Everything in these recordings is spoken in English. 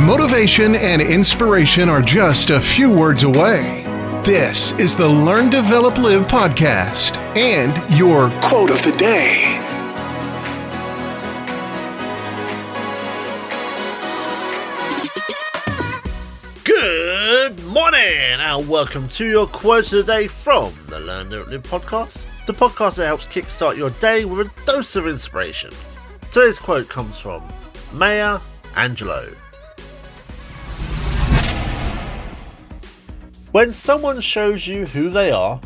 Motivation and inspiration are just a few words away. This is the Learn, Develop, Live podcast and your quote of the day. Good morning and welcome to your quote of the day from the Learn, Develop, Live podcast, the podcast that helps kickstart your day with a dose of inspiration. Today's quote comes from Maya Angelou. When someone shows you who they are,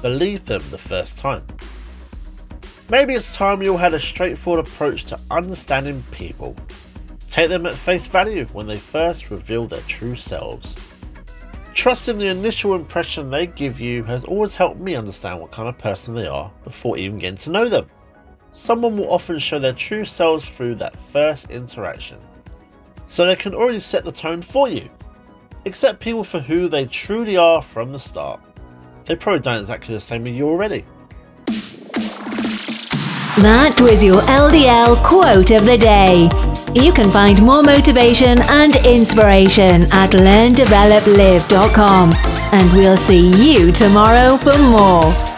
believe them the first time. Maybe it's time you had a straightforward approach to understanding people. Take them at face value when they first reveal their true selves. Trusting the initial impression they give you has always helped me understand what kind of person they are before even getting to know them. Someone will often show their true selves through that first interaction, so they can already set the tone for you accept people for who they truly are from the start. They probably done exactly the same with you already. That was your LDL quote of the day. You can find more motivation and inspiration at learndeveloplive.com. And we'll see you tomorrow for more.